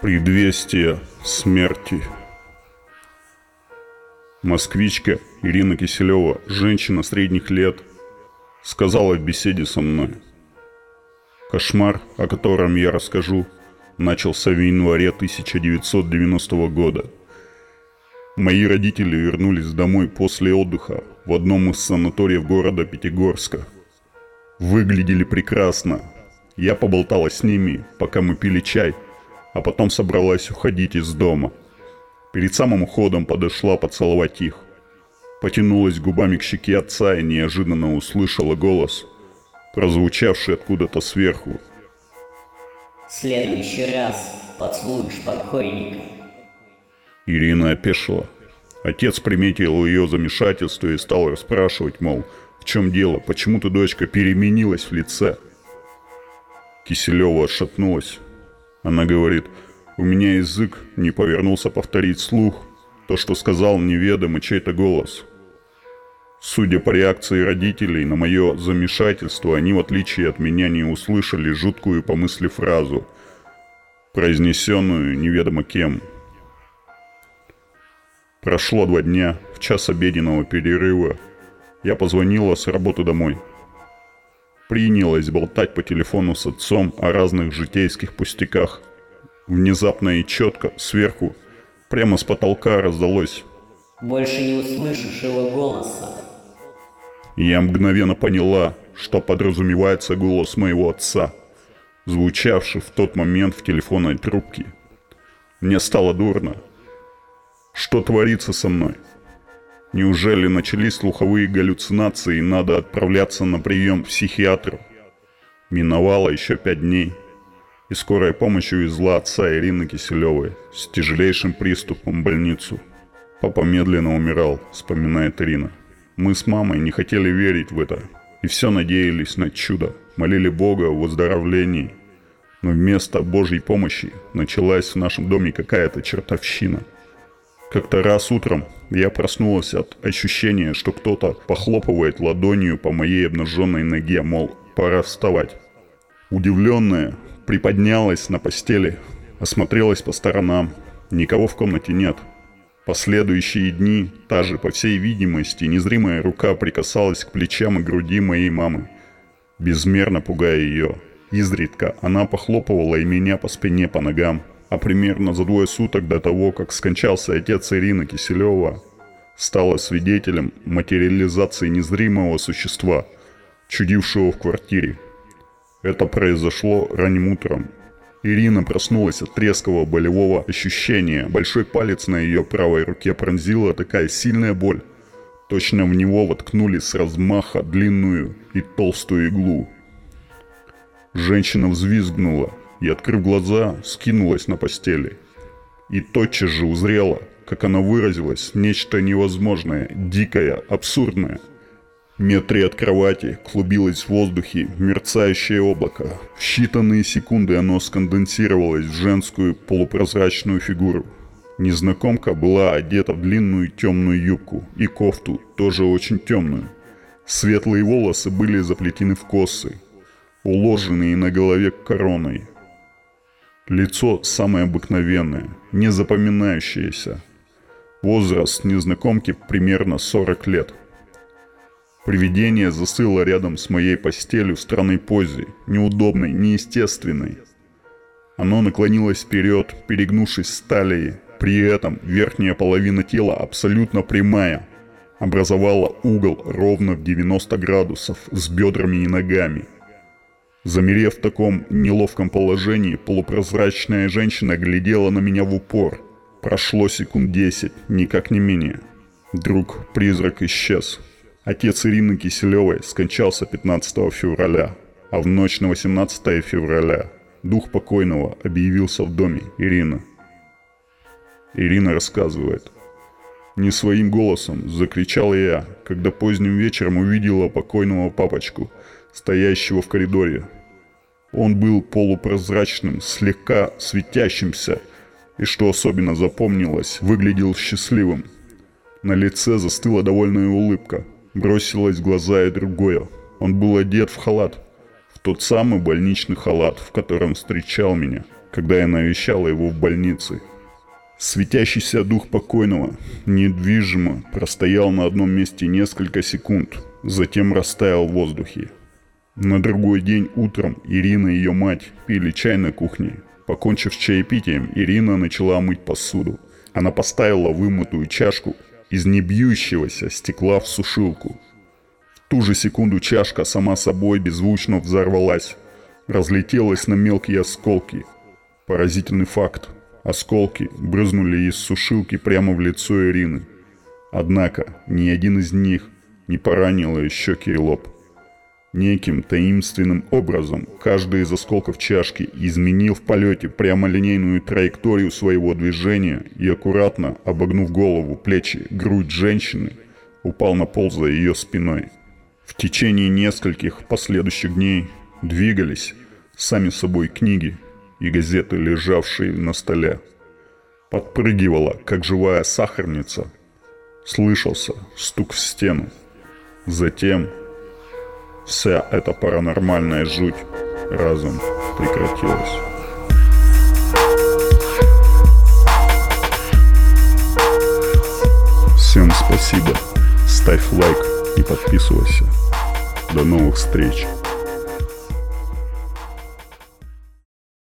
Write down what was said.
Предвестие смерти. Москвичка Ирина Киселева, женщина средних лет, сказала в беседе со мной. Кошмар, о котором я расскажу, начался в январе 1990 года. Мои родители вернулись домой после отдыха в одном из санаториев города Пятигорска. Выглядели прекрасно. Я поболтала с ними, пока мы пили чай – а потом собралась уходить из дома. Перед самым уходом подошла поцеловать их. Потянулась губами к щеке отца и неожиданно услышала голос, прозвучавший откуда-то сверху. «В следующий раз поцелуешь покойника». Ирина опешила. Отец приметил ее замешательство и стал расспрашивать, мол, в чем дело, почему ты, дочка, переменилась в лице? Киселева отшатнулась, она говорит, у меня язык не повернулся повторить слух то, что сказал неведомый чей-то голос. Судя по реакции родителей на мое замешательство, они, в отличие от меня, не услышали жуткую по мысли фразу, произнесенную неведомо кем. Прошло два дня, в час обеденного перерыва. Я позвонила с работы домой – принялась болтать по телефону с отцом о разных житейских пустяках. Внезапно и четко, сверху, прямо с потолка раздалось. «Больше не услышишь его голоса». Я мгновенно поняла, что подразумевается голос моего отца, звучавший в тот момент в телефонной трубке. Мне стало дурно. Что творится со мной? Неужели начались слуховые галлюцинации и надо отправляться на прием к психиатру? Миновало еще пять дней, и скорая помощь увезла отца Ирины Киселевой с тяжелейшим приступом в больницу. Папа медленно умирал, вспоминает Ирина. Мы с мамой не хотели верить в это, и все надеялись на чудо, молили Бога о выздоровлении. Но вместо Божьей помощи началась в нашем доме какая-то чертовщина – как-то раз утром я проснулась от ощущения, что кто-то похлопывает ладонью по моей обнаженной ноге, мол, пора вставать. Удивленная, приподнялась на постели, осмотрелась по сторонам. Никого в комнате нет. Последующие дни, та же, по всей видимости, незримая рука прикасалась к плечам и груди моей мамы, безмерно пугая ее. Изредка она похлопывала и меня по спине, по ногам – а примерно за двое суток до того, как скончался отец Ирины Киселева, стала свидетелем материализации незримого существа, чудившего в квартире. Это произошло ранним утром. Ирина проснулась от резкого болевого ощущения. Большой палец на ее правой руке пронзила такая сильная боль. Точно в него воткнули с размаха длинную и толстую иглу. Женщина взвизгнула, и, открыв глаза, скинулась на постели. И тотчас же узрела, как она выразилась, нечто невозможное, дикое, абсурдное. Метре от кровати клубилось в воздухе мерцающее облако. В считанные секунды оно сконденсировалось в женскую полупрозрачную фигуру. Незнакомка была одета в длинную темную юбку и кофту, тоже очень темную. Светлые волосы были заплетены в косы, уложенные на голове короной, Лицо самое обыкновенное, не запоминающееся. Возраст незнакомки примерно 40 лет. Привидение застыло рядом с моей постелью в странной позе, неудобной, неестественной. Оно наклонилось вперед, перегнувшись с талией. При этом верхняя половина тела абсолютно прямая, образовала угол ровно в 90 градусов с бедрами и ногами – Замерев в таком неловком положении, полупрозрачная женщина глядела на меня в упор. Прошло секунд десять, никак не менее. Вдруг призрак исчез. Отец Ирины Киселевой скончался 15 февраля, а в ночь на 18 февраля дух покойного объявился в доме Ирины. Ирина рассказывает. Не своим голосом закричал я, когда поздним вечером увидела покойного папочку – стоящего в коридоре. Он был полупрозрачным, слегка светящимся, и, что особенно запомнилось, выглядел счастливым. На лице застыла довольная улыбка. Бросилась в глаза и другое. Он был одет в халат. В тот самый больничный халат, в котором встречал меня – когда я навещала его в больнице. Светящийся дух покойного недвижимо простоял на одном месте несколько секунд, затем растаял в воздухе. На другой день утром Ирина и ее мать пили чай на кухне. Покончив с чаепитием, Ирина начала мыть посуду. Она поставила вымытую чашку из небьющегося стекла в сушилку. В ту же секунду чашка сама собой беззвучно взорвалась, разлетелась на мелкие осколки. Поразительный факт. Осколки брызнули из сушилки прямо в лицо Ирины. Однако ни один из них не поранил ее щеки и лоб. Неким таинственным образом каждый из осколков чашки изменил в полете прямолинейную траекторию своего движения и аккуратно, обогнув голову, плечи, грудь женщины, упал на пол за ее спиной. В течение нескольких последующих дней двигались сами собой книги и газеты, лежавшие на столе. Подпрыгивала, как живая сахарница. Слышался стук в стену. Затем вся эта паранормальная жуть разом прекратилась. Всем спасибо. Ставь лайк и подписывайся. До новых встреч.